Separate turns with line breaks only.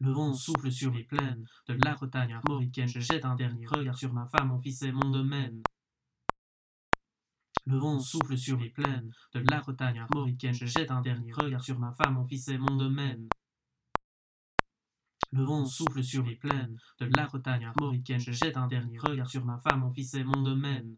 Le vent souffle sur les plaines de la Bretagne armoricaine. Je jette un dernier regard sur ma femme, mon fils et mon domaine. Le vent souffle sur les plaines de la Bretagne armoricaine. Je jette un dernier regard sur ma femme, mon fils et mon domaine. Le vent souffle sur les plaines de la Bretagne armoricaine. Je jette un dernier regard sur ma femme, mon fils et mon domaine.